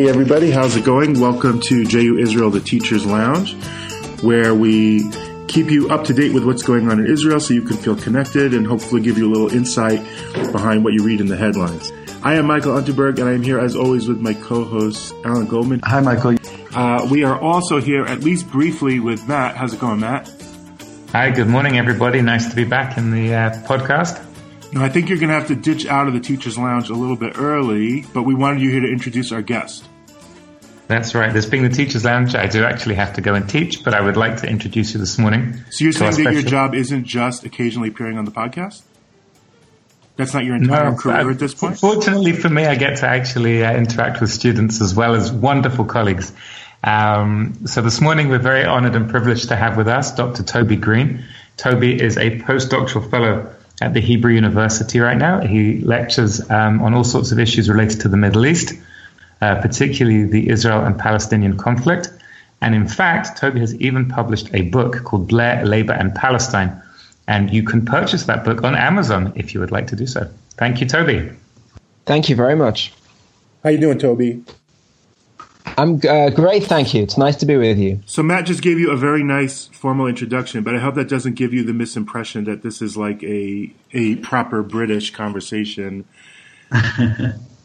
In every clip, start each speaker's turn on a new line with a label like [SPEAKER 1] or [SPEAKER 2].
[SPEAKER 1] Hey, everybody, how's it going? Welcome to JU Israel, the Teacher's Lounge, where we keep you up to date with what's going on in Israel so you can feel connected and hopefully give you a little insight behind what you read in the headlines. I am Michael Unterberg, and I am here as always with my co-host Alan Goldman.
[SPEAKER 2] Hi, Michael.
[SPEAKER 1] Uh, we are also here, at least briefly, with Matt. How's it going, Matt?
[SPEAKER 3] Hi, good morning, everybody. Nice to be back in the uh, podcast.
[SPEAKER 1] Now, I think you're going to have to ditch out of the Teacher's Lounge a little bit early, but we wanted you here to introduce our guest.
[SPEAKER 3] That's right. This being the Teacher's Lounge, I do actually have to go and teach, but I would like to introduce you this morning.
[SPEAKER 1] So you're saying that your job isn't just occasionally appearing on the podcast? That's not your entire no, career at this point?
[SPEAKER 3] Fortunately for me, I get to actually uh, interact with students as well as wonderful colleagues. Um, so this morning, we're very honored and privileged to have with us Dr. Toby Greene. Toby is a postdoctoral fellow at the Hebrew University right now. He lectures um, on all sorts of issues related to the Middle East, uh, particularly the Israel and Palestinian conflict. And in fact, Toby has even published a book called Blair, Labour, and Palestine. And you can purchase that book on Amazon if you would like to do so. Thank you, Toby.
[SPEAKER 2] Thank you very much.
[SPEAKER 1] How you doing, Toby?
[SPEAKER 2] I'm uh, great, thank you. It's nice to be with you.
[SPEAKER 1] So Matt just gave you a very nice formal introduction, but I hope that doesn't give you the misimpression that this is like a a proper British conversation.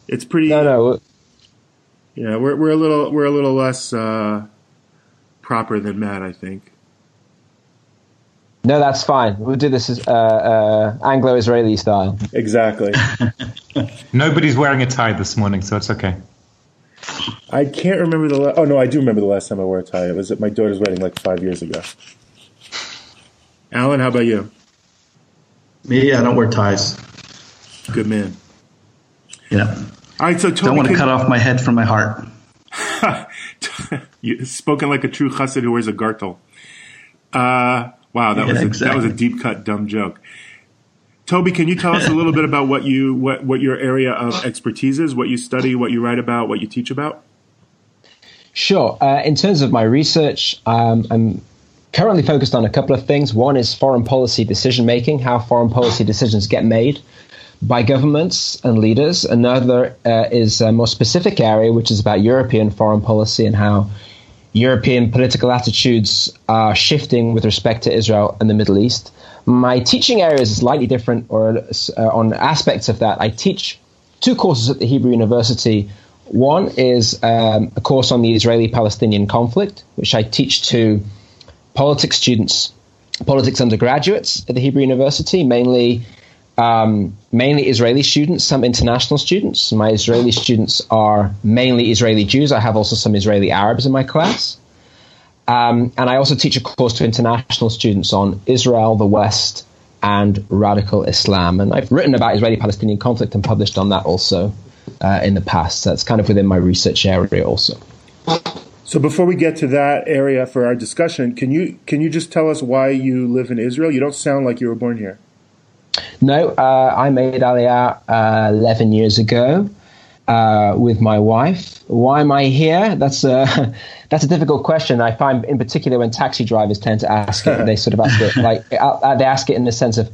[SPEAKER 1] it's pretty.
[SPEAKER 2] No, no.
[SPEAKER 1] Yeah, we're we're a little we're a little less uh, proper than Matt, I think.
[SPEAKER 2] No, that's fine. We'll do this as uh, uh, Anglo-Israeli style.
[SPEAKER 1] Exactly.
[SPEAKER 3] Nobody's wearing a tie this morning, so it's okay.
[SPEAKER 1] I can't remember the. La- oh no, I do remember the last time I wore a tie. It was at my daughter's wedding like five years ago. Alan, how about you?
[SPEAKER 4] Me, I don't wear ties.
[SPEAKER 1] Good man.
[SPEAKER 4] Yeah.
[SPEAKER 1] All right, so Toby,
[SPEAKER 4] don't want to cut off my head from my heart.
[SPEAKER 1] you, spoken like a true chassid who wears a gartel. Uh, wow, that yeah, was a, exactly. that was a deep cut dumb joke. Toby, can you tell us a little bit about what you what, what your area of expertise is, what you study, what you write about, what you teach about?
[SPEAKER 2] Sure. Uh, in terms of my research, um, I'm currently focused on a couple of things. One is foreign policy decision making, how foreign policy decisions get made by governments and leaders. Another uh, is a more specific area, which is about European foreign policy and how European political attitudes are shifting with respect to Israel and the Middle East. My teaching area is slightly different, or uh, on aspects of that. I teach two courses at the Hebrew University. One is um, a course on the Israeli Palestinian conflict, which I teach to politics students, politics undergraduates at the Hebrew University, mainly um, mainly Israeli students, some international students. My Israeli students are mainly Israeli Jews. I have also some Israeli Arabs in my class. Um, and I also teach a course to international students on Israel, the West, and radical Islam. And I've written about Israeli Palestinian conflict and published on that also uh, in the past. So that's kind of within my research area also.
[SPEAKER 1] So before we get to that area for our discussion, can you can you just tell us why you live in Israel? You don't sound like you were born here.
[SPEAKER 2] No, uh, I made Aliyah uh, 11 years ago uh, with my wife. Why am I here? That's a that's a difficult question. I find, in particular, when taxi drivers tend to ask it, they sort of ask it like uh, uh, they ask it in the sense of,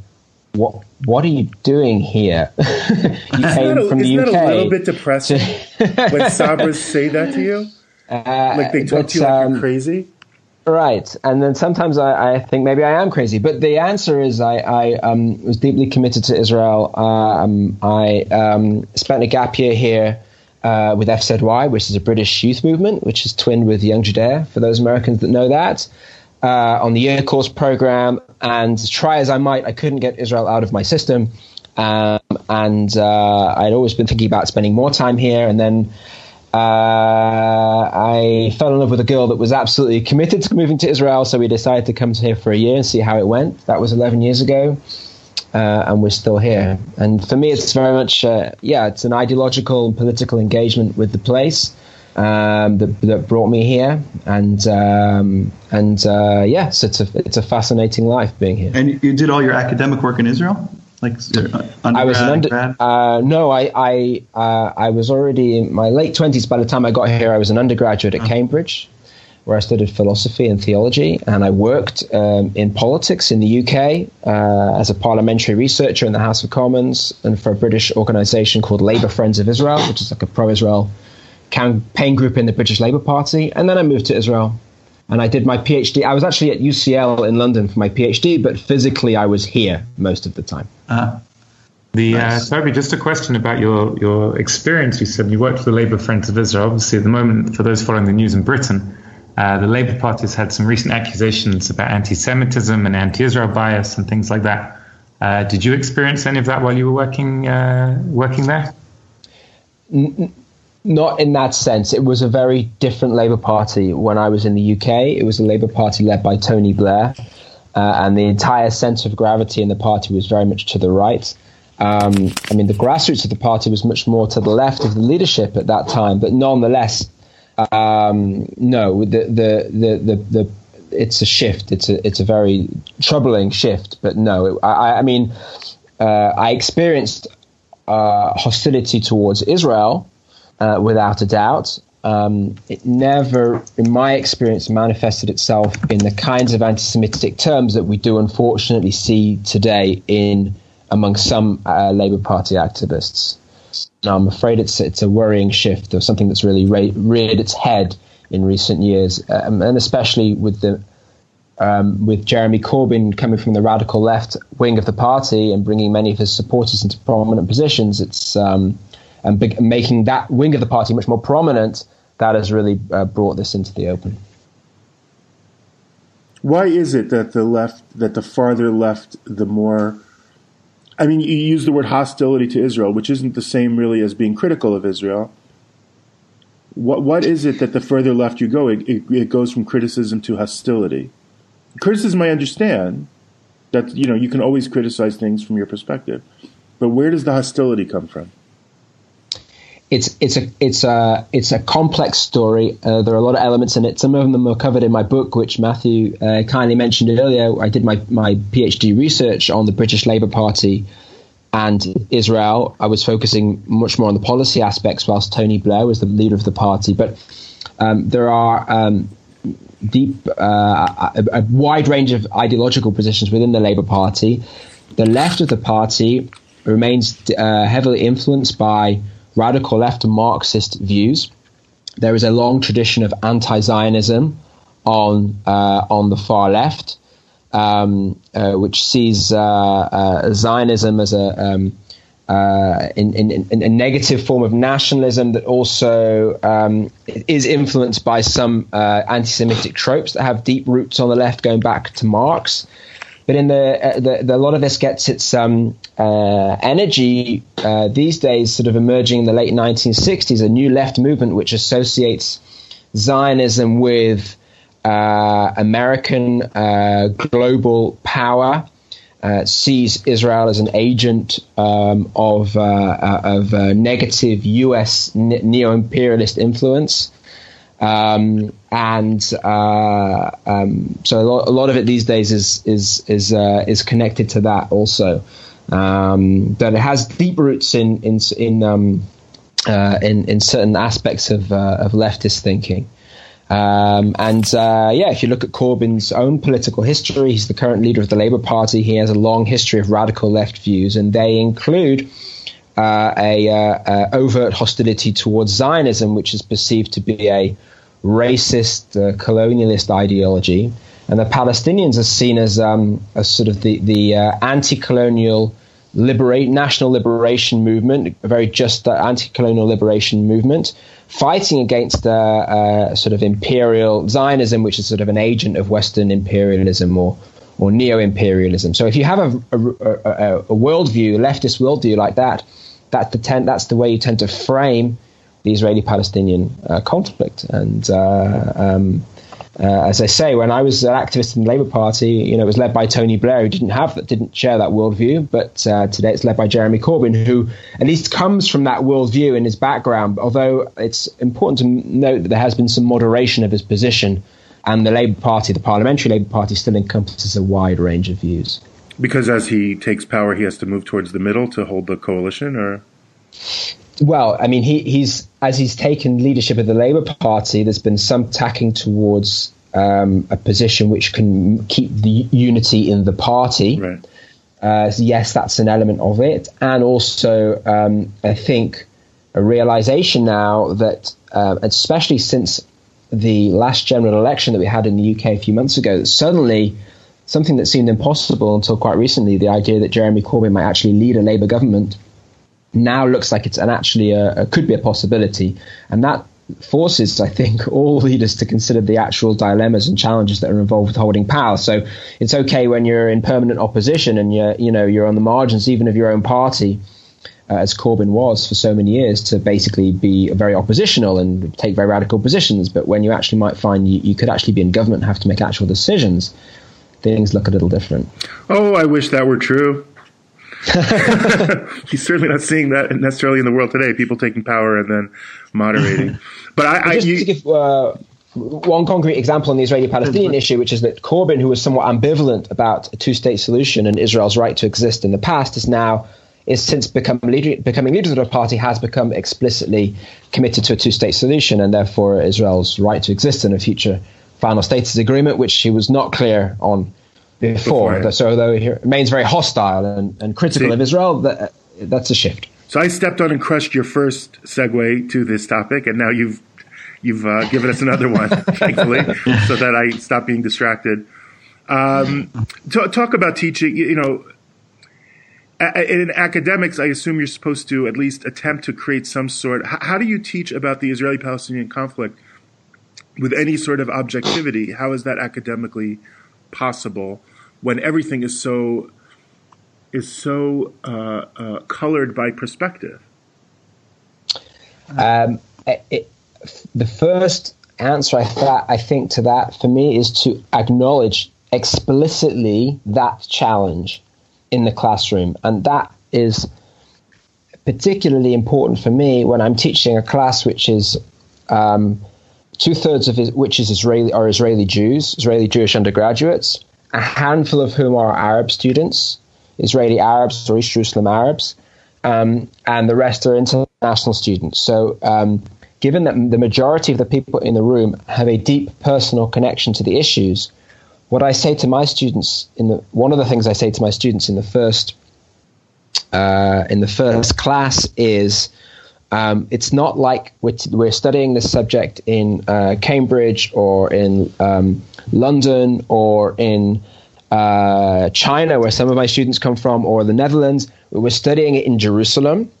[SPEAKER 2] "What what are you doing here? you
[SPEAKER 1] came a, from the UK." Isn't that a little bit depressing when Sabras say that to you? Uh, like they talk to you like um, you're crazy.
[SPEAKER 2] Right, and then sometimes I, I, think maybe I am crazy, but the answer is I, I um, was deeply committed to Israel. Um, I um, spent a gap year here uh, with FZY, which is a British youth movement, which is twinned with Young Judaea, for those Americans that know that, uh, on the year course program. And try as I might, I couldn't get Israel out of my system. Um, and uh, I'd always been thinking about spending more time here, and then uh, I fell in love with a girl that was absolutely committed to moving to Israel, so we decided to come here for a year and see how it went. That was 11 years ago, uh, and we're still here. And for me, it's very much, uh, yeah, it's an ideological and political engagement with the place um, that, that, brought me here, and um, and uh, yes, it's a it's a fascinating life being here.
[SPEAKER 4] And you did all your academic work in Israel. Like
[SPEAKER 2] I was an under, uh, no, I I uh, I was already in my late twenties by the time I got here. I was an undergraduate at uh-huh. Cambridge, where I studied philosophy and theology, and I worked um, in politics in the UK uh, as a parliamentary researcher in the House of Commons and for a British organisation called Labour Friends of Israel, which is like a pro-Israel campaign group in the British Labour Party, and then I moved to Israel. And I did my PhD. I was actually at UCL in London for my PhD, but physically I was here most of the time.
[SPEAKER 3] Uh, the nice. uh, Toby, just a question about your your experience. You said you worked for the Labour Friends of Israel. Obviously, at the moment, for those following the news in Britain, uh, the Labour Party has had some recent accusations about anti-Semitism and anti-Israel bias and things like that. Uh, did you experience any of that while you were working uh, working there?
[SPEAKER 2] N- not in that sense. It was a very different Labour Party when I was in the UK. It was a Labour Party led by Tony Blair, uh, and the entire centre of gravity in the party was very much to the right. Um, I mean, the grassroots of the party was much more to the left of the leadership at that time, but nonetheless, um, no, the, the, the, the, the it's a shift. It's a it's a very troubling shift. But no, I, I mean, uh, I experienced uh, hostility towards Israel uh, without a doubt. Um, it never, in my experience, manifested itself in the kinds of anti-Semitic terms that we do unfortunately see today in among some uh, Labour Party activists. Now, I'm afraid it's it's a worrying shift or something that's really re- reared its head in recent years, um, and especially with the um, with Jeremy Corbyn coming from the radical left wing of the party and bringing many of his supporters into prominent positions. It's um, and big, making that wing of the party much more prominent. That has really uh, brought this into the open.
[SPEAKER 1] Why is it that the left, that the farther left, the more I mean, you use the word hostility to Israel, which isn't the same really as being critical of Israel. What what is it that the further left you go, it, it, it goes from criticism to hostility? Criticism, I understand that you know you can always criticize things from your perspective, but where does the hostility come from?
[SPEAKER 2] It's it's a it's a it's a complex story. Uh, there are a lot of elements in it. Some of them are covered in my book, which Matthew uh, kindly mentioned earlier. I did my my PhD research on the British Labour Party and Israel. I was focusing much more on the policy aspects, whilst Tony Blair was the leader of the party. But um, there are um, deep uh, a, a wide range of ideological positions within the Labour Party. The left of the party remains uh, heavily influenced by radical left Marxist views. There is a long tradition of anti-Zionism on uh, on the far left, um, uh, which sees uh, uh Zionism as a um, uh, in, in, in, a negative form of nationalism that also um, is influenced by some uh, anti-Semitic tropes that have deep roots on the left, going back to Marx. But in the, uh, the, the, a lot of this gets its um, uh, energy uh, these days, sort of emerging in the late 1960s, a new left movement which associates Zionism with uh, American uh, global power. Uh, sees Israel as an agent um, of of negative U.S. neo imperialist influence, um, and uh, um, so a lot, a lot, of it these days is is is uh, is connected to that also. Um, that it has deep roots in in in um, uh, in, in, certain aspects of uh, of leftist thinking. Um, and uh, yeah, if you look at Corbyn's own political history, he's the current leader of the Labour Party. He has a long history of radical left views, and they include uh, a, overt hostility towards Zionism, which is perceived to be a racist, uh, colonialist ideology, and the Palestinians are seen as um, as sort of the the uh, anti-colonial liberate national liberation movement, a very just uh, anti-colonial liberation movement, fighting against uh, uh, sort of imperial Zionism, which is sort of an agent of Western imperialism or or neo-imperialism. So if you have a, a, a, a worldview, leftist worldview like that, the ten, that's the way you tend to frame the Israeli-Palestinian uh, conflict. And uh, um, uh, as I say, when I was an activist in the Labour Party, you know, it was led by Tony Blair, who didn't have that, didn't share that worldview. But uh, today, it's led by Jeremy Corbyn, who at least comes from that worldview in his background. Although it's important to note that there has been some moderation of his position, and the Labour Party, the Parliamentary Labour Party, still encompasses a wide range of views.
[SPEAKER 1] Because as he takes power, he has to move towards the middle to hold the coalition, or
[SPEAKER 2] well, I mean, he, he's as he's taken leadership of the Labour Party. There's been some tacking towards um, a position which can keep the unity in the party.
[SPEAKER 1] Right.
[SPEAKER 2] Uh, so yes, that's an element of it, and also um, I think a realization now that, uh, especially since the last general election that we had in the UK a few months ago, that suddenly something that seemed impossible until quite recently, the idea that Jeremy Corbyn might actually lead a Labour government, now looks like it's an actually a, a, could be a possibility, and that forces, I think, all leaders to consider the actual dilemmas and challenges that are involved with holding power. So it's okay when you're in permanent opposition and you're you know you're on the margins even of your own party uh, as Corbyn was for so many years, to basically be very oppositional and take very radical positions. But when you actually might find you, you could actually be in government and have to make actual decisions, things look a little different.
[SPEAKER 1] Oh, I wish that were true. He's certainly not seeing that necessarily in the world today. People taking power and then moderating. But I, I
[SPEAKER 2] just
[SPEAKER 1] you,
[SPEAKER 2] to give uh, one concrete example on the Israeli-Palestinian issue, which is that Corbyn, who was somewhat ambivalent about a two-state solution and Israel's right to exist in the past, is now is since become leader, becoming leader of the party has become explicitly committed to a two-state solution and therefore Israel's right to exist in a future final status agreement, which he was not clear on before. so although he remains very hostile and, and critical See, of Israel, that, that's a shift.
[SPEAKER 1] So I stepped on and crushed your first segue to this topic, and now you've you've uh, given us another one, thankfully, so that I stop being distracted. Um, t- talk about teaching. You know, in academics, I assume you're supposed to at least attempt to create some sort. How, how do you teach about the Israeli-Palestinian conflict with any sort of objectivity? How is that academically possible when everything is so is so uh, uh, colored by perspective?
[SPEAKER 2] Um, it, the first answer I, I think to that for me is to acknowledge explicitly that challenge in the classroom. And that is particularly important for me when I'm teaching a class which is um, two thirds of it, which is Israeli are Israeli Jews, Israeli Jewish undergraduates, a handful of whom are Arab students, Israeli Arabs or East Jerusalem Arabs, um, and the rest are international students. So, um, given that the majority of the people in the room have a deep personal connection to the issues, what I say to my students in the one of the things I say to my students in the first uh, in the first class is um, it's not like we're, we're studying this subject in uh, Cambridge or in um, London or in uh, China, where some of my students come from, or the Netherlands. We were studying it in Jerusalem,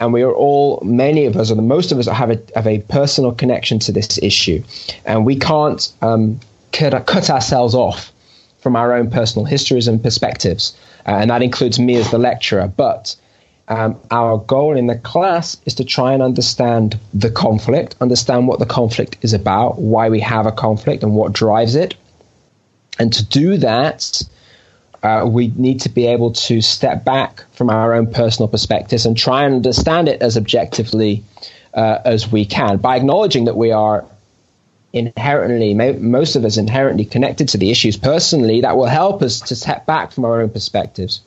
[SPEAKER 2] and we are all, many of us, or the most of us, have a have a personal connection to this issue, and we can't um, cut, cut ourselves off from our own personal histories and perspectives, uh, and that includes me as the lecturer. But um, our goal in the class is to try and understand the conflict, understand what the conflict is about, why we have a conflict, and what drives it. And to do that, uh, we need to be able to step back from our own personal perspectives and try and understand it as objectively uh, as we can by acknowledging that we are inherently, most of us inherently connected to the issues personally, that will help us to step back from our own perspectives.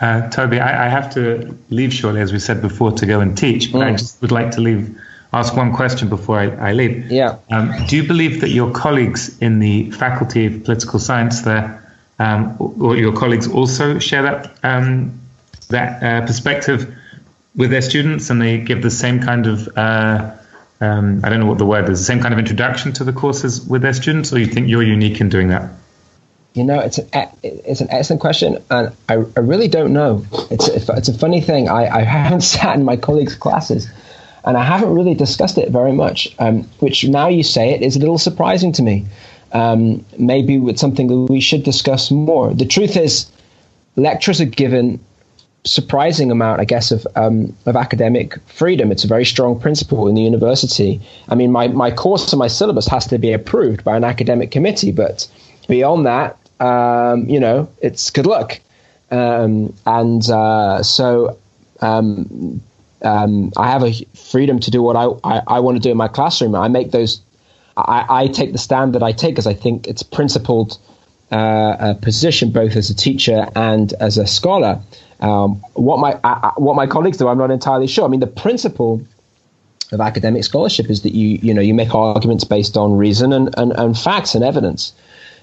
[SPEAKER 3] Uh, Toby, I, I, have to leave shortly, as we said before, to go and teach, but mm. I just would like to leave, ask one question before I, I leave.
[SPEAKER 2] Yeah.
[SPEAKER 3] Um, do you believe that your colleagues in the Faculty of Political Science there, um, or your colleagues also share that um, that uh, perspective with their students, and they give the same kind of uh, um, I don't know what the word is, the same kind of introduction to the courses with their students, or you think you're unique in doing that?
[SPEAKER 2] You know, it's an it's an excellent question, and I, I really don't know. It's it's a funny thing. I, I haven't sat in my colleagues' classes, and I haven't really discussed it very much. Um, which now you say it is a little surprising to me. Um, maybe it's something that we should discuss more. The truth is, lecturers are given surprising amount, I guess, of um, of academic freedom. It's a very strong principle in the university. I mean, my my course and my syllabus has to be approved by an academic committee, but beyond that, um, you know, it's good luck. Um, and uh, so um, um, I have a freedom to do what I, I, I want to do in my classroom. I make those, I, I take the stand that I take because I think it's principled uh, position both as a teacher and as a scholar. Um, what my what my colleagues do, I'm not entirely sure. I mean, the principle of academic scholarship is that you you know you make arguments based on reason and, and, and facts and evidence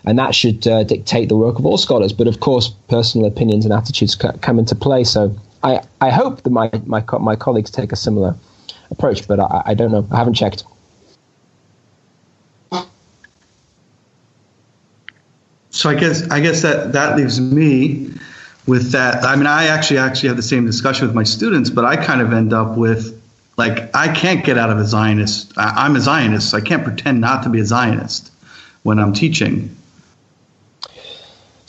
[SPEAKER 2] and that should uh, dictate the work of all scholars. But of course, personal opinions and attitudes come into play. So I, I hope that my, my, my colleagues take a similar approach, but I, I don't know. I haven't checked.
[SPEAKER 4] So I guess I guess that that leaves me with that. I mean, I actually actually have the same discussion with my students, but I kind of end up with like I can't get out of a Zionist. I, I'm a Zionist. So I can't pretend not to be a Zionist when I'm teaching.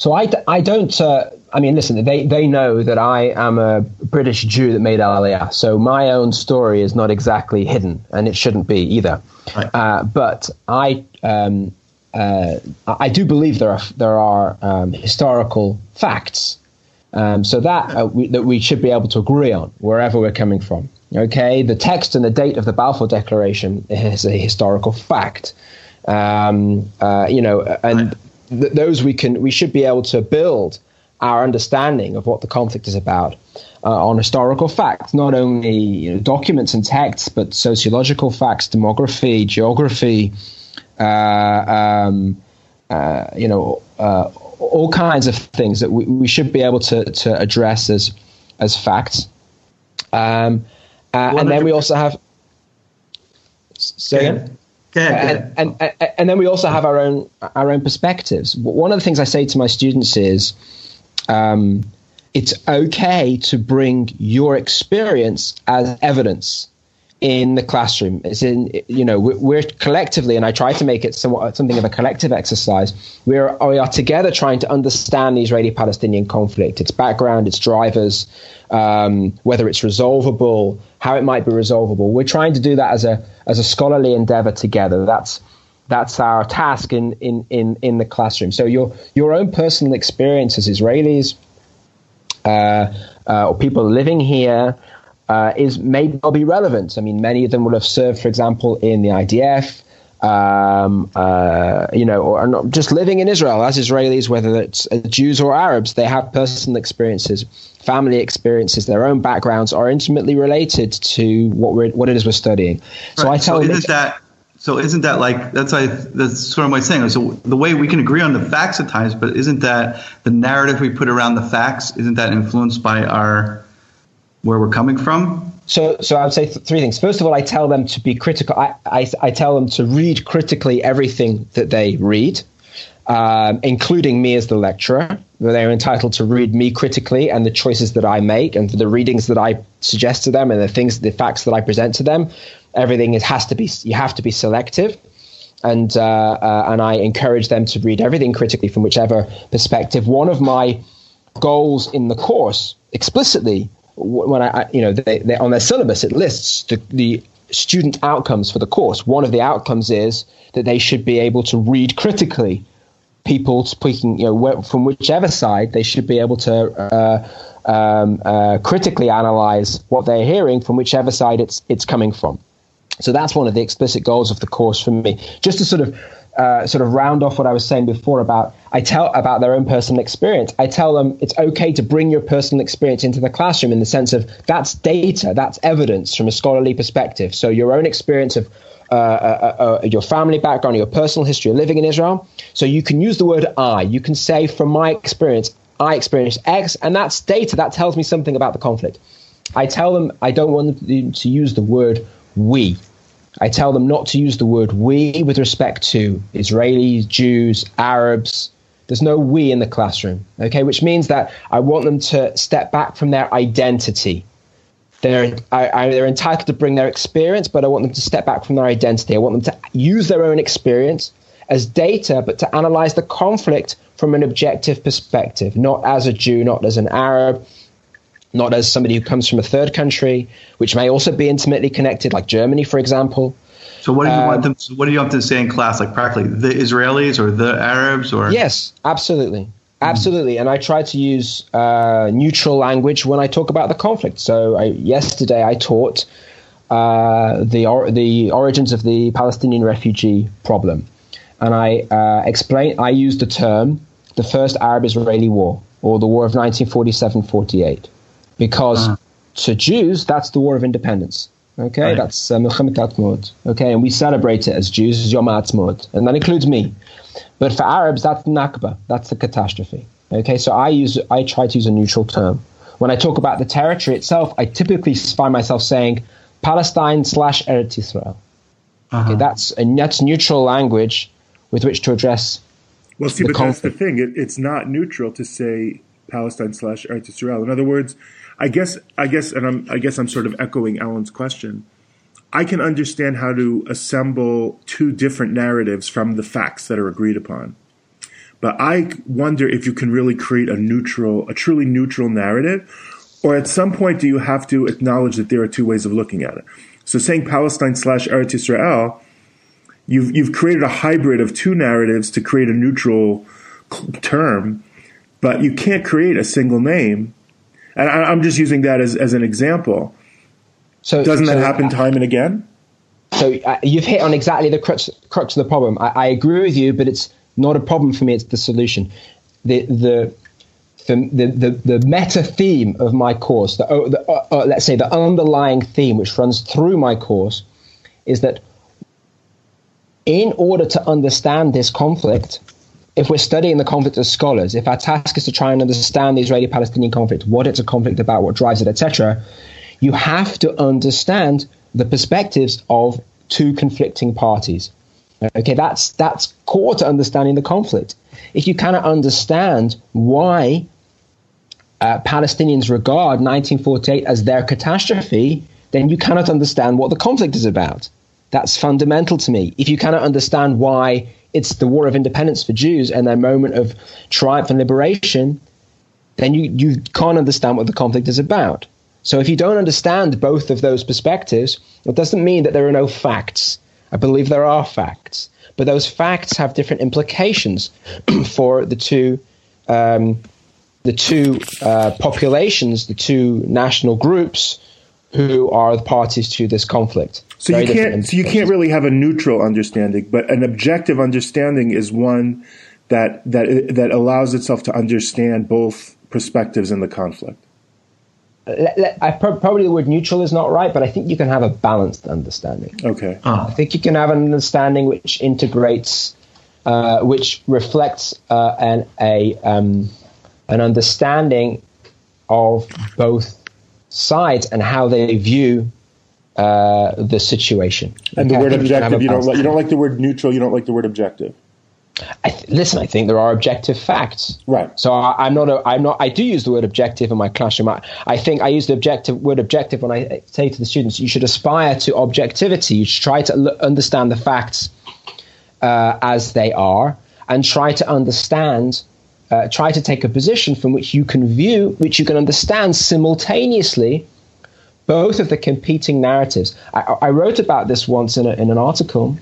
[SPEAKER 2] So I, I don't. Uh, I mean, listen. They they know that I am a British Jew that made Aliyah. So my own story is not exactly hidden, and it shouldn't be either.
[SPEAKER 4] Right.
[SPEAKER 2] Uh, but I um, uh, I do believe there are there are um, historical facts, um, so that uh, we, that we should be able to agree on wherever we're coming from. Okay, the text and the date of the Balfour Declaration is a historical fact. Um, uh, you know, and th- those we can we should be able to build our understanding of what the conflict is about uh, on historical facts, not only you know, documents and texts, but sociological facts, demography, geography, uh, um, uh, you know, uh, all kinds of things that we, we should be able to, to address as as facts. Um, uh, and then we also have. Say again?
[SPEAKER 4] And,
[SPEAKER 2] and, and, then we also have our own our own perspectives. One of the things I say to my students is, um, it's okay to bring your experience as evidence in the classroom. It's in you know we're, collectively, and I try to make it somewhat something of a collective exercise. We're we are together trying to understand the Israeli-Palestinian conflict, its background, its drivers, um, whether it's resolvable, how it might be resolvable. We're trying to do that as a as a scholarly endeavor together. That's that's our task in in in, in the classroom. So your your own personal experience as Israelis. Uh, uh, or people living here, uh, is may well be relevant. I mean, many of them will have served, for example, in the IDF. Um, uh, you know, or not just living in Israel as Israelis, whether it's Jews or Arabs, they have personal experiences, family experiences, their own backgrounds are intimately related to what we're what it is we're studying. So
[SPEAKER 4] right.
[SPEAKER 2] I tell
[SPEAKER 4] so isn't that so? Isn't that like that's I that's sort of my saying. So the way we can agree on the facts at times, but isn't that the narrative we put around the facts? Isn't that influenced by our where we're coming from?
[SPEAKER 2] So, so I would say th- three things. First of all, I tell them to be critical. I, I, I tell them to read critically everything that they read, um, including me as the lecturer. They're entitled to read me critically and the choices that I make and the readings that I suggest to them and the things, the facts that I present to them. Everything is, has to be. You have to be selective and uh, uh, and I encourage them to read everything critically from whichever perspective. One of my goals in the course explicitly when I, you know, they, they, on their syllabus, it lists the, the student outcomes for the course. One of the outcomes is that they should be able to read critically people speaking, you know, from whichever side, they should be able to uh, um, uh, critically analyze what they're hearing from whichever side it's it's coming from. So that's one of the explicit goals of the course for me. Just to sort of uh, sort of round off what I was saying before about I tell about their own personal experience. I tell them it's okay to bring your personal experience into the classroom in the sense of that's data, that's evidence from a scholarly perspective. So your own experience of uh, uh, uh, your family background, your personal history of living in Israel. So you can use the word I. You can say, from my experience, I experienced X, and that's data. That tells me something about the conflict. I tell them I don't want them to use the word we. I tell them not to use the word we with respect to Israelis, Jews, Arabs. There's no we in the classroom, okay? Which means that I want them to step back from their identity. They're, I, I, they're entitled to bring their experience, but I want them to step back from their identity. I want them to use their own experience as data, but to analyze the conflict from an objective perspective, not as a Jew, not as an Arab, not as somebody who comes from a third country, which may also be intimately connected, like Germany, for example.
[SPEAKER 4] So what do you um, want them? To, what do you want them to say in class, like practically the Israelis or the Arabs or?
[SPEAKER 2] Yes, absolutely, absolutely. And I try to use uh, neutral language when I talk about the conflict. So I, yesterday I taught uh, the or, the origins of the Palestinian refugee problem, and I uh, explained. I used the term the first Arab-Israeli war or the war of 1947-48 because uh-huh. to Jews that's the war of independence. Okay, right. that's uh, Milchemet Okay, and we celebrate it as Jews as Yom Ha'atzmaut, and that includes me. But for Arabs, that's Nakba. That's the catastrophe. Okay, so I use I try to use a neutral term. When I talk about the territory itself, I typically find myself saying Palestine slash Eretz Israel. Uh-huh. Okay, that's and that's neutral language with which to address.
[SPEAKER 1] Well, see, but conflict. that's the thing. It, it's not neutral to say Palestine slash Eretz Israel. In other words, I guess I guess and I'm I guess I'm sort of echoing Alan's question. I can understand how to assemble two different narratives from the facts that are agreed upon. But I wonder if you can really create a neutral, a truly neutral narrative, or at some point do you have to acknowledge that there are two ways of looking at it? So saying Palestine slash Eretz Israel, you've you've created a hybrid of two narratives to create a neutral term, but you can't create a single name. And I, am just using that as, as an example. So doesn't so, that happen time and again?
[SPEAKER 2] So uh, you've hit on exactly the crux, crux of the problem. I, I, agree with you, but it's not a problem for me. It's the solution. The the the, the, the, the meta theme of my course, the, uh, the uh, uh, let's say the underlying theme which runs through my course, is that in order to understand this conflict, if we're studying the conflict as scholars, if our task is to try and understand the Israeli-Palestinian conflict, what it's a conflict about, what drives it, etc., you have to understand the perspectives of two conflicting parties. Okay, that's that's core to understanding the conflict. If you cannot understand why uh, Palestinians regard 1948 as their catastrophe, then you cannot understand what the conflict is about. That's fundamental to me. If you cannot understand why it's the war of independence for Jews and their moment of triumph and liberation, then you, you can't understand what the conflict is about. So if you don't understand both of those perspectives, it doesn't mean that there are no facts. I believe there are facts, but those facts have different implications for the two um, the two uh, populations, the two national groups who are the parties to this conflict.
[SPEAKER 1] So Very you can't so you can't really have a neutral understanding, but an objective understanding is one that that that allows itself to understand both perspectives in the conflict.
[SPEAKER 2] I probably the word neutral is not right, but I think you can have a balanced understanding.
[SPEAKER 1] Okay.
[SPEAKER 2] Oh. I think you can have an understanding which integrates, uh, which reflects uh, an a um, an understanding of both sides and how they view uh, the situation.
[SPEAKER 1] And the word objective, you don't like, you don't like the word neutral. You don't like the word objective.
[SPEAKER 2] I th- listen, I think there are objective facts.
[SPEAKER 1] Right.
[SPEAKER 2] So I, am not. A, I'm not. I do use the word objective in my classroom. I, I, think I use the objective word objective when I say to the students, you should aspire to objectivity. You should try to l- understand the facts uh, as they are, and try to understand. Uh, try to take a position from which you can view, which you can understand simultaneously, both of the competing narratives. I, I wrote about this once in, a, in an article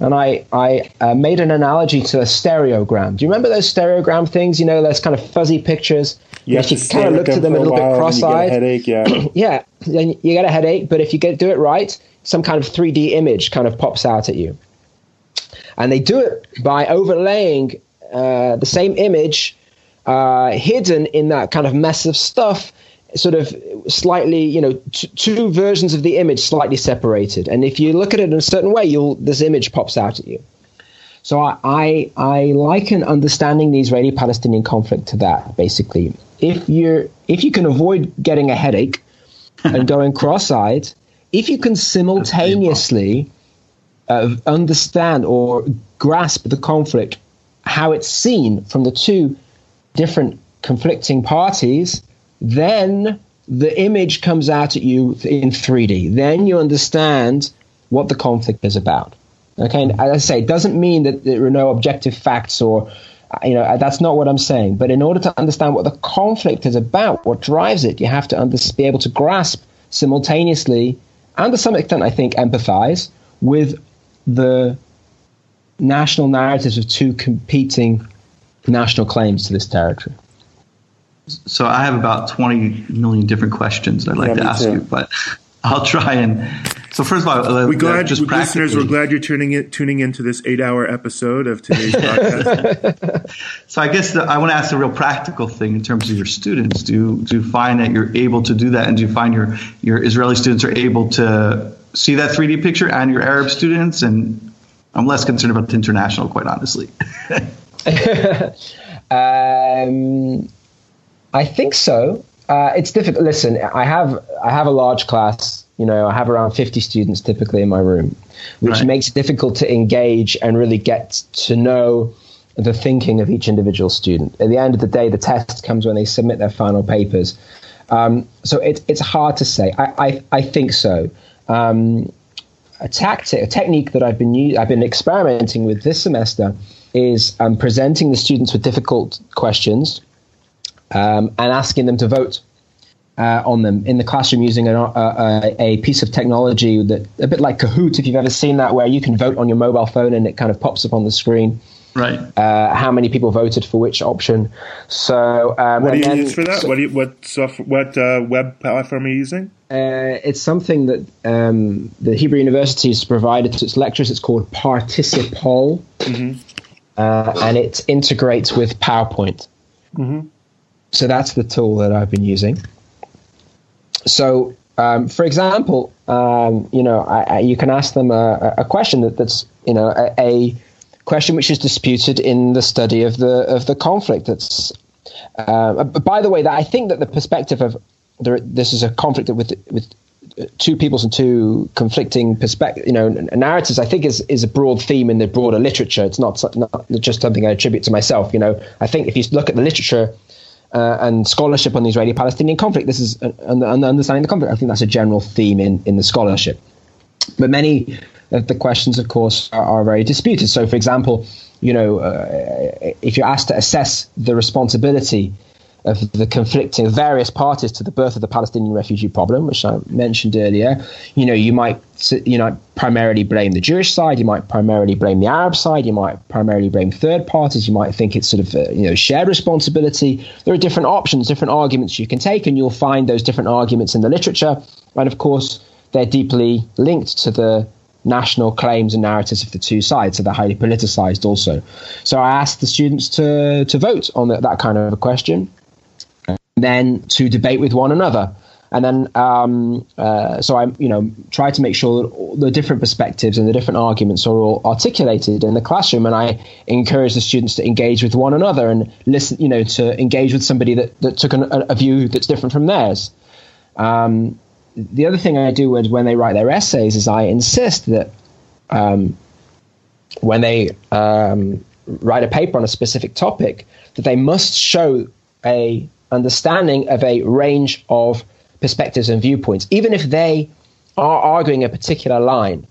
[SPEAKER 2] and I, I uh, made an analogy to a stereogram. Do you remember those stereogram things? You know, those kind of fuzzy pictures.
[SPEAKER 1] You,
[SPEAKER 2] you kind of look to them a little bit cross-eyed.
[SPEAKER 1] headache, yeah.
[SPEAKER 2] yeah, then you get a headache. But if you get do it right, some kind of 3D image kind of pops out at you. And they do it by overlaying uh, the same image uh, hidden in that kind of mess of stuff sort of slightly, you know, t- two versions of the image slightly separated. And if you look at it in a certain way, you'll this image pops out at you. So I, I, I liken understanding the Israeli-Palestinian conflict to that. Basically, if you're if you can avoid getting a headache and going cross-eyed, if you can simultaneously uh, understand or grasp the conflict, how it's seen from the two different conflicting parties, then the image comes out at you in 3D. Then you understand what the conflict is about. Okay, and as I say, it doesn't mean that there are no objective facts or, you know, that's not what I'm saying. But in order to understand what the conflict is about, what drives it, you have to under- be able to grasp simultaneously, and to some extent, I think, empathize with the national narratives of two competing national claims to this territory.
[SPEAKER 4] So I have about 20 million different questions I'd like yeah, to ask too. you, but I'll try and. So first of all, uh,
[SPEAKER 1] we glad just listeners. We're glad you're tuning in, tuning into this eight-hour episode of today's podcast.
[SPEAKER 4] so I guess the, I want to ask a real practical thing in terms of your students. Do do you find that you're able to do that, and do you find your your Israeli students are able to see that 3D picture, and your Arab students? And I'm less concerned about the international, quite honestly.
[SPEAKER 2] um, I think so. Uh, it's difficult. Listen, I have I have a large class You know, I have around 50 students typically in my room, which
[SPEAKER 4] Right.
[SPEAKER 2] makes it difficult to engage and really get to know the thinking of each individual student. At the end of the day, the test comes when they submit their final papers. Um, so it, it's hard to say. I, I, I think so. Um, a tactic, a technique that I've been u- I've been experimenting with this semester is um, presenting the students with difficult questions um, and asking them to vote uh, on them in the classroom using an, uh, a, a piece of technology that a bit like Kahoot, if you've ever seen that, where you can vote on your mobile phone and it kind of pops up on the screen
[SPEAKER 4] Right.
[SPEAKER 2] uh, how many people voted for which option. So um,
[SPEAKER 1] What do you
[SPEAKER 2] then-
[SPEAKER 1] use for that?
[SPEAKER 2] so-
[SPEAKER 1] what do you, what software, what uh, web platform are you using?
[SPEAKER 2] uh, it's something that um, the Hebrew University has provided to its lecturers. It's called Participoll, uh, and it integrates with PowerPoint. So that's the tool that I've been using. So, um, for example, um, you know, I, I, you can ask them a, a question that, that's you know a, a question which is disputed in the study of the of the conflict. That's uh, by the way, that I think that the perspective of this is a conflict with with two peoples and two conflicting perspective, you know, narratives. I think is is a broad theme in the broader literature. It's not, not just something I attribute to myself. You know, I think if you look at the literature uh, and scholarship on the Israeli-Palestinian conflict, this is an, an understanding the conflict. I think that's a general theme in in the scholarship. But many of the questions, of course, are, are very disputed. So, for example, you know, uh, if you're asked to assess the responsibility of the conflicting various parties to the birth of the Palestinian refugee problem, which I mentioned earlier, you know, you might you know primarily blame the Jewish side, you might primarily blame the Arab side, you might primarily blame third parties, you might think it's sort of a, you know shared responsibility. There are different options, different arguments you can take, and you'll find those different arguments in the literature, and of course they're deeply linked to the national claims and narratives of the two sides, so they're highly politicized also. So I asked the students to to vote on that kind of a question then to debate with one another. And then, um, uh, so I, you know, try to make sure that the different perspectives and the different arguments are all articulated in the classroom. And I encourage the students to engage with one another and listen, you know, to engage with somebody that, that took an, a, a view that's different from theirs. Um, the other thing I do is when they write their essays is I insist that um, when they um, write a paper on a specific topic, that they must show a understanding of a range of perspectives and viewpoints, even if they are arguing a particular line.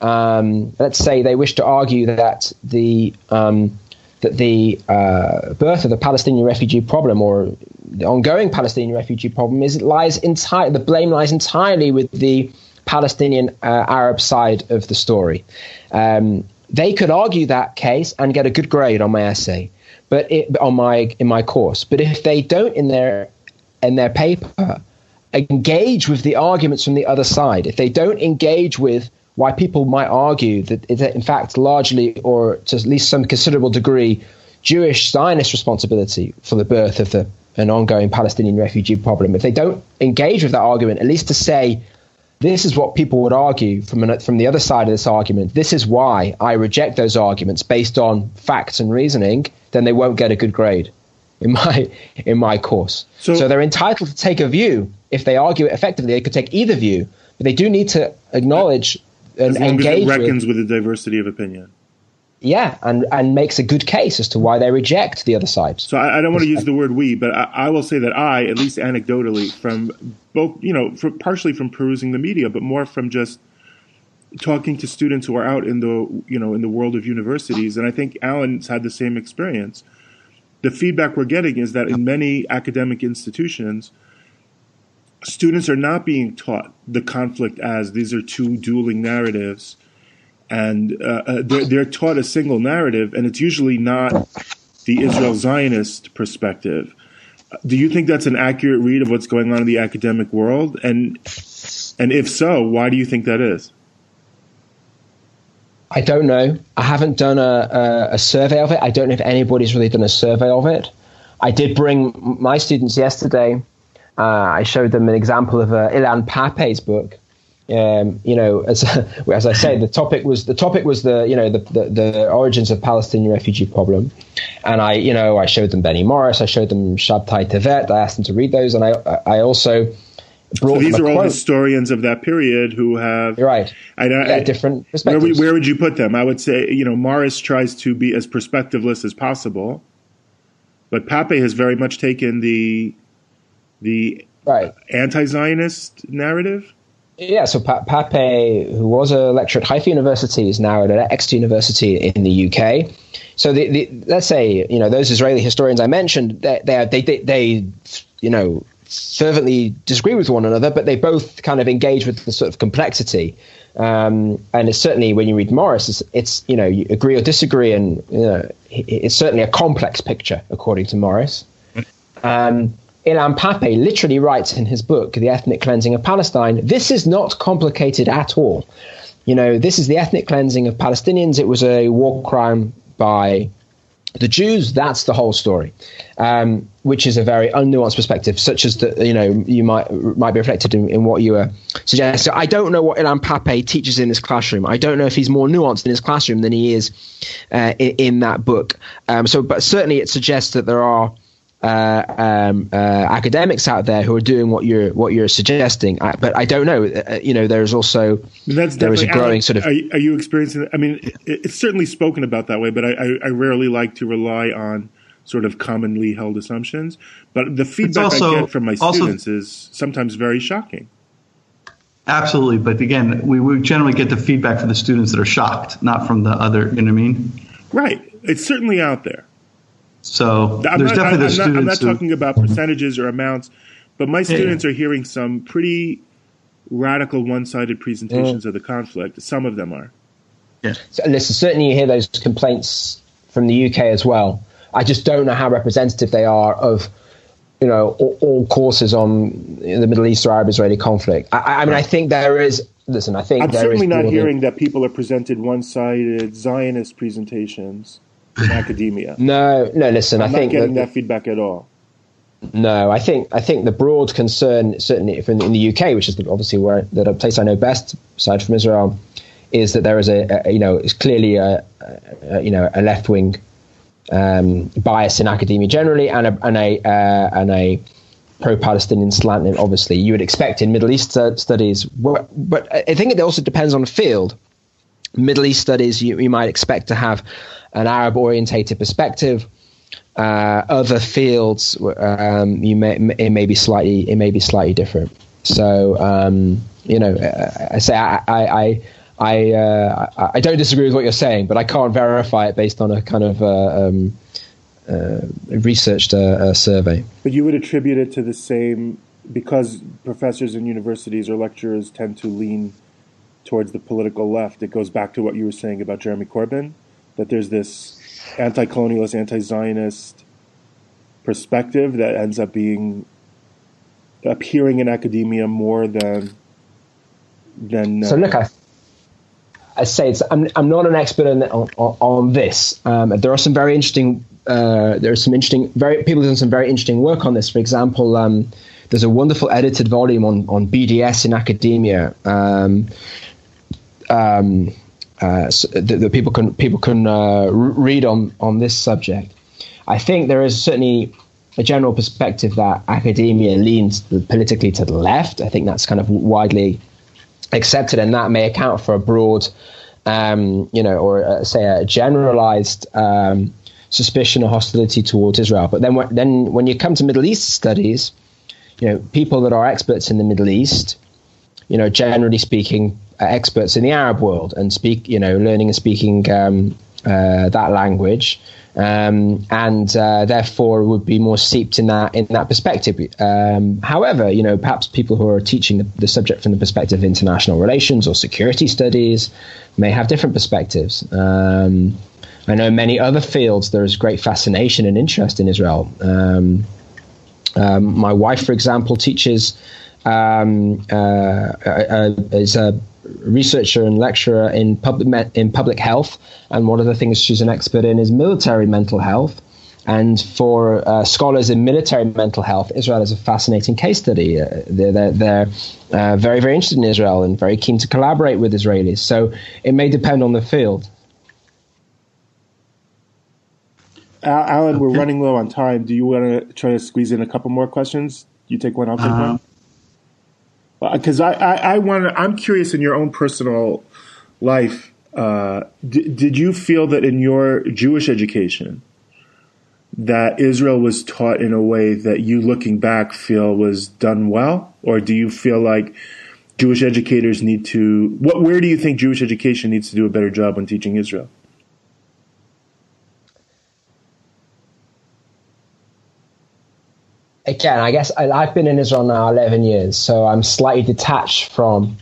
[SPEAKER 2] Um, let's say they wish to argue that the um, that the uh, birth of the Palestinian refugee problem or the ongoing Palestinian refugee problem is lies entirely the blame lies entirely with the Palestinian uh, Arab side of the story. Um, they could argue that case and get a good grade on my essay, but it, on my in my course. But if they don't in their in their paper engage with the arguments from the other side, if they don't engage with why people might argue that it's in fact largely or to at least some considerable degree Jewish Zionist responsibility for the birth of the an ongoing Palestinian refugee problem. If they don't engage with that argument, at least to say this is what people would argue from an, from the other side of this argument. This is why I reject those arguments based on facts and reasoning. Then they won't get a good grade in my in my course.
[SPEAKER 1] So-
[SPEAKER 2] So, they're entitled to take a view. If they argue it effectively, they could take either view, but they do need to acknowledge and
[SPEAKER 1] As long as
[SPEAKER 2] engage
[SPEAKER 1] it
[SPEAKER 2] with
[SPEAKER 1] reckons with the diversity of opinion.
[SPEAKER 2] Yeah, and and makes a good case as to why they reject the other side.
[SPEAKER 1] So I, I don't want to use the word we, but I, I will say that I, at least anecdotally, from both, you know, from, partially from perusing the media, but more from just talking to students who are out in the, you know, in the world of universities, and I think Alan's had the same experience. The feedback we're getting is that in many academic institutions, students are not being taught the conflict as these are two dueling narratives, and uh, uh, they're, they're taught a single narrative, and it's usually not the Israel Zionist perspective. Do you think that's an accurate read of what's going on in the academic world? And and if so, why do you think that is?
[SPEAKER 2] I don't know. I haven't done a, a, a survey of it. I don't know if anybody's really done a survey of it. I did bring my students yesterday. Uh, I showed them an example of uh, Ilan Pappé's book. Um, you know, as as I say, the topic was the topic was the you know the, the, the origins of Palestinian refugee problem, and I you know I showed them Benny Morris, I showed them Shabtai Teveth, I asked them to read those, and I I also brought
[SPEAKER 1] So these are all
[SPEAKER 2] quote.
[SPEAKER 1] historians of that period who have
[SPEAKER 2] You're right.
[SPEAKER 1] I, I,
[SPEAKER 2] Yeah, different
[SPEAKER 1] Where,
[SPEAKER 2] perspectives.
[SPEAKER 1] would- where would you put them? I would say, you know, Morris tries to be as perspectiveless as possible, but Pappé has very much taken the the
[SPEAKER 2] right.
[SPEAKER 1] anti-Zionist narrative.
[SPEAKER 2] Yeah, so pa- Pappé, who was a lecturer at Haifa University, is now at Exeter University in the UK. So, the, the, let's say you know those Israeli historians I mentioned, they they, they they they you know fervently disagree with one another, but they both kind of engage with the sort of complexity. Um, and it's certainly when you read Morris, it's, it's you know you agree or disagree, and you know, it's certainly a complex picture according to Morris. Um, Ilan Pappé literally writes in his book, The Ethnic Cleansing of Palestine, this is not complicated at all. You know, this is the ethnic cleansing of Palestinians. It was a war crime by the Jews. That's the whole story, um, which is a very unnuanced perspective, such as that you know you might might be reflected in, in what you were suggesting. So I don't know what Ilan Pappé teaches in his classroom. I don't know if he's more nuanced in his classroom than he is uh, in, in that book. Um, so, but certainly it suggests that there are uh, um, uh, academics out there who are doing what you're what you're suggesting. I, but I don't know. Uh, you know, there's also
[SPEAKER 1] That's
[SPEAKER 2] there is a growing
[SPEAKER 1] Alan,
[SPEAKER 2] sort of
[SPEAKER 1] Are, you- are you experiencing? I mean, it, it's certainly spoken about that way, but I, I, I rarely like to rely on sort of commonly held assumptions. But the feedback
[SPEAKER 4] also-
[SPEAKER 1] I get from my
[SPEAKER 4] also-
[SPEAKER 1] students is sometimes very shocking.
[SPEAKER 4] Absolutely, but again, we, we generally get the feedback from the students that are shocked, not from the other. You know what I mean?
[SPEAKER 1] Right? It's certainly out there.
[SPEAKER 4] So
[SPEAKER 1] I'm
[SPEAKER 4] there's
[SPEAKER 1] not,
[SPEAKER 4] definitely
[SPEAKER 1] I'm,
[SPEAKER 4] the
[SPEAKER 1] I'm not,
[SPEAKER 4] students.
[SPEAKER 1] I'm not
[SPEAKER 4] who-
[SPEAKER 1] talking about percentages or amounts, but my
[SPEAKER 4] yeah.
[SPEAKER 1] students are hearing some pretty radical one-sided presentations
[SPEAKER 2] Mm.
[SPEAKER 1] of the conflict. Some of them are.
[SPEAKER 2] So, listen, certainly you hear those complaints from the UK as well. I just don't know how representative they are of, you know, all, all courses on the Middle East or Arab-Israeli conflict. I- I, I mean, I think there is. Listen, I think
[SPEAKER 1] I'm
[SPEAKER 2] there
[SPEAKER 1] certainly
[SPEAKER 2] is
[SPEAKER 1] not
[SPEAKER 2] broader-
[SPEAKER 1] hearing that people are presented one-sided Zionist presentations in academia.
[SPEAKER 2] No, no. Listen,
[SPEAKER 1] I'm
[SPEAKER 2] I think
[SPEAKER 1] getting
[SPEAKER 2] that,
[SPEAKER 1] that feedback at all.
[SPEAKER 2] no. I think I think the broad concern, certainly in, in the UK, which is obviously where the place I know best, aside from Israel, is that there is a, a you know, it's clearly a, a you know a left wing um, bias in academia generally, and a and a uh, and a pro-Palestinian slant. and Obviously, you would expect in Middle East uh, studies, but, but I think it also depends on the field. Middle East studies, you, you might expect to have an Arab-orientated perspective. Uh, other fields, um, you may it may be slightly it may be slightly different. So um, you know, I say I I I, uh, I don't disagree with what you're saying, but I can't verify it based on a kind of uh, um, uh, researched uh, uh, survey.
[SPEAKER 1] But you would attribute it to the same because professors in universities or lecturers tend to lean towards the political left. It goes back to what you were saying about Jeremy Corbyn, that there's this anti-colonialist, anti-Zionist perspective that ends up being appearing in academia more than than.
[SPEAKER 2] So
[SPEAKER 1] uh,
[SPEAKER 2] look, I, I say it's, I'm, I'm not an expert on, on, on this. Um, there are some very interesting. Uh, there are some interesting. Very people have done some very interesting work on this. For example, um, there's a wonderful edited volume on on BDS in academia. Um, um, uh, that, that people can people can uh, read on on this subject. I think there is certainly a general perspective that academia leans politically to the left. I think that's kind of widely accepted, and that may account for a broad, um, you know, or uh, say a generalized um, suspicion or hostility towards Israel. But then, then when you come to Middle East studies, you know, people that are experts in the Middle East, you know, generally speaking, experts in the Arab world and speak, you know, learning and speaking um, uh, that language. Um, and uh, therefore would be more steeped in that in that perspective. Um, however, you know, perhaps people who are teaching the, the, subject from the perspective of international relations or security studies may have different perspectives. Um, I know many other fields there is great fascination and interest in Israel. Um, um, my wife, for example, teaches um, uh, uh, is a researcher and lecturer in public me- in public health, and one of the things she's an expert in is military mental health. And for uh, scholars in military mental health, Israel is a fascinating case study. Uh, they're they're, they're uh, very very interested in Israel and very keen to collaborate with Israelis. So it may depend on the field.
[SPEAKER 1] Alan, we're running low on time. Do you want to try to squeeze in a couple more questions? You take one, I'll take
[SPEAKER 4] Uh,
[SPEAKER 1] one. Because I, I, I want I'm curious in your own personal life. Uh, d- did you feel that in your Jewish education that Israel was taught in a way that you, looking back, feel was done well, or do you feel like Jewish educators need to? What where do you think Jewish education needs to do a better job on teaching Israel?
[SPEAKER 2] Again, I guess I, have been in Israel now 11 years, so I'm slightly detached from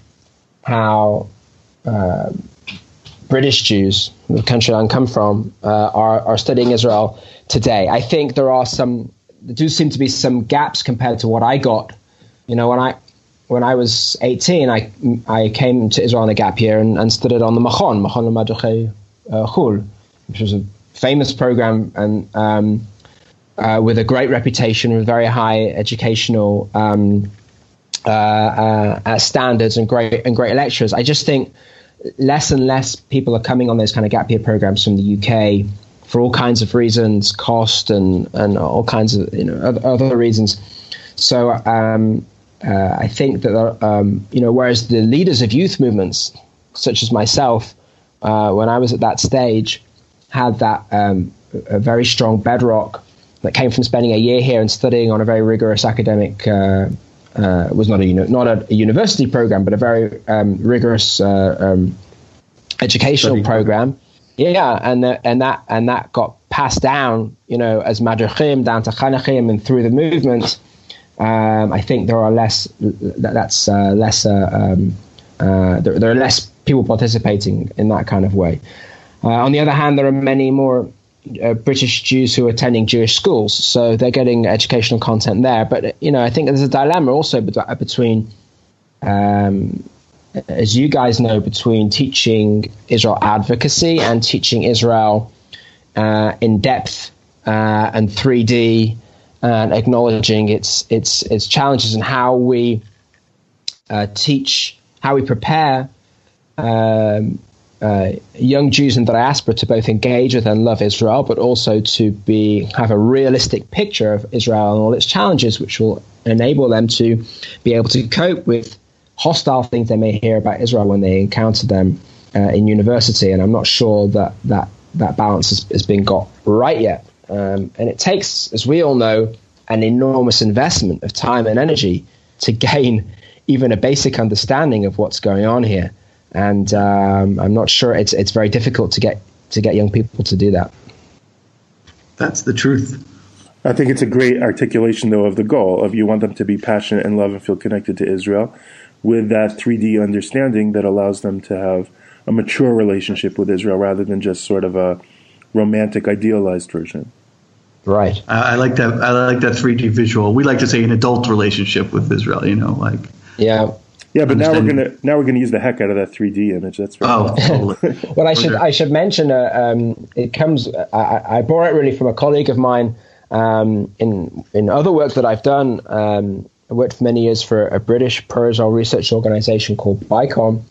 [SPEAKER 2] how uh, British Jews, the country I come from, uh, are, are studying Israel today. I think there are some, there do seem to be some gaps compared to what I got. You know, when I when I was 18, I I came to Israel on a gap year and, and studied on the Machon, Machon Maduche uh, Chul, which was a famous program and um, uh, with a great reputation, with very high educational um, uh, uh, uh, standards and great and great lecturers. I just think less and less people are coming on those kind of gap year programs from the UK for all kinds of reasons, cost and and all kinds of you know other, other reasons. So um, uh, I think that um, you know whereas the leaders of youth movements, such as myself, uh, when I was at that stage, had that um, a very strong bedrock that came from spending a year here and studying on a very rigorous academic. Uh, uh, was not a not a, university program, but a very um, rigorous uh, um, educational Study. program. Yeah, and the, and that and that got passed down, you know, as madrichim down to chanachim and through the movement. Um, I think there are less. That, that's uh, less. Uh, um, uh, there, there, are less people participating in that kind of way. Uh, on the other hand, there are many more uh, British Jews who are attending Jewish schools, so they're getting educational content there. But you know, I think there's a dilemma also between, um, as you guys know, between teaching Israel advocacy and teaching Israel uh, in depth uh, and 3D and acknowledging its its its challenges and how we uh, teach, how we prepare. Um, uh, young Jews in the diaspora to both engage with and love Israel, but also to be have a realistic picture of Israel and all its challenges, which will enable them to be able to cope with hostile things they may hear about Israel when they encounter them uh, in university. And I'm not sure that that, that balance has, has been got right yet. Um, and it takes, as we all know, an enormous investment of time and energy to gain even a basic understanding of what's going on here and um, I'm not sure it's it's very difficult to get to get young people to do that.
[SPEAKER 4] That's the truth.
[SPEAKER 1] I think it's a great articulation, though, of the goal of you want them to be passionate and love and feel connected to Israel, with that 3D understanding that allows them to have a mature relationship with Israel rather than just sort of a romantic, idealized version.
[SPEAKER 2] Right.
[SPEAKER 4] I, I like that. I like that 3D visual. We like to say an adult relationship with Israel. You know, like
[SPEAKER 2] yeah.
[SPEAKER 1] Yeah, but now we're gonna now we're gonna use the heck out of that 3D image. That's right.
[SPEAKER 4] Oh, totally.
[SPEAKER 2] well, I should I should mention uh, um, it comes. I, I bore it really from a colleague of mine um, in in other work that I've done. Um, I worked for many years for a British Persian research organization called BICOM,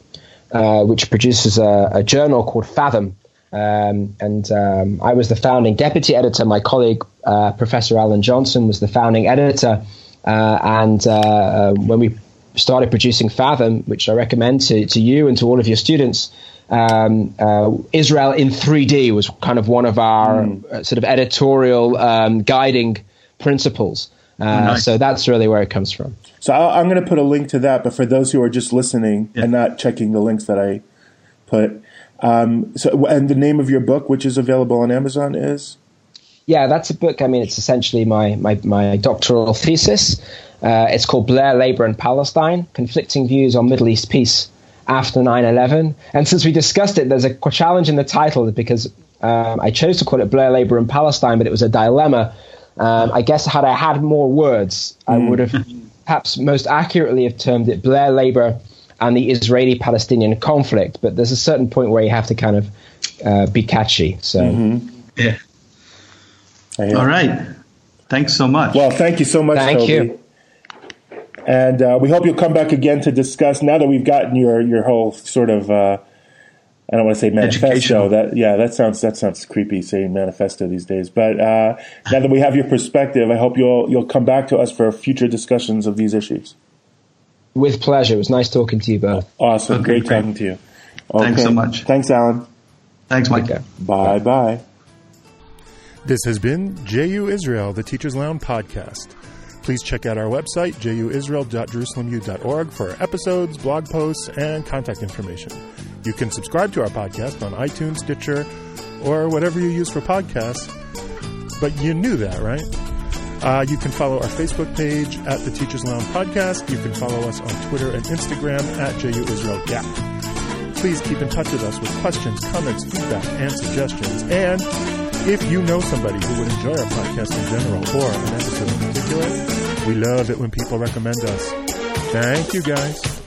[SPEAKER 2] uh, which produces a, a, journal called Fathom. Um, and um, I was the founding deputy editor. My colleague, uh, Professor Alan Johnson, was the founding editor. Uh, and uh, uh, when we started producing Fathom, which I recommend to, to you and to all of your students. Um, uh, Israel in 3D was kind of one of our mm. uh, sort of editorial um, guiding principles. Uh, nice. So that's really where it comes from.
[SPEAKER 1] So i am going to put a link to that, but for those who are just listening yeah. and not checking the links that I put, um, so and the name of your book, which is available on Amazon, is
[SPEAKER 2] yeah, that's a book. I mean, it's essentially my my, my doctoral thesis. Uh, it's called Blair, Labour, and Palestine Conflicting Views on Middle East Peace After 9 11. And since we discussed it, there's a challenge in the title because um, I chose to call it Blair, Labour, and Palestine, but it was a dilemma. Um, I guess had I had more words, I mm. would have perhaps most accurately have termed it Blair, Labour, and the Israeli Palestinian conflict. But there's a certain point where you have to kind of uh, be catchy. So,
[SPEAKER 4] mm-hmm. yeah. All right. Thanks so much.
[SPEAKER 1] Well, thank you so much.
[SPEAKER 2] Thank Toby. you.
[SPEAKER 1] And uh, we hope you'll come back again to discuss. Now that we've gotten your your whole sort of, uh, I don't want to say manifesto. That yeah, that sounds that sounds creepy saying manifesto these days. But uh, now that we have your perspective, I hope you'll you'll come back to us for future discussions of these issues.
[SPEAKER 2] With pleasure. It was nice talking to you both.
[SPEAKER 1] Awesome.
[SPEAKER 4] Okay,
[SPEAKER 1] great
[SPEAKER 4] great.
[SPEAKER 1] talking to you.
[SPEAKER 4] Thanks so much.
[SPEAKER 1] Thanks, Alan.
[SPEAKER 4] Thanks, Mike.
[SPEAKER 2] Okay.
[SPEAKER 1] Bye bye.
[SPEAKER 5] This has been JU Israel, the Teachers Lounge podcast. Please check out our website, juisrael.jerusalemu.org, for episodes, blog posts, and contact information. You can subscribe to our podcast on iTunes, Stitcher, or whatever you use for podcasts. But you knew that, right? Uh, you can follow our Facebook page at the Teachers Lounge Podcast. You can follow us on Twitter and Instagram at JU Israel Gap. Please keep in touch with us with questions, comments, feedback, and suggestions. And if you know somebody who would enjoy our podcast in general or an episode in particular, we love it when people recommend us. Thank you, guys.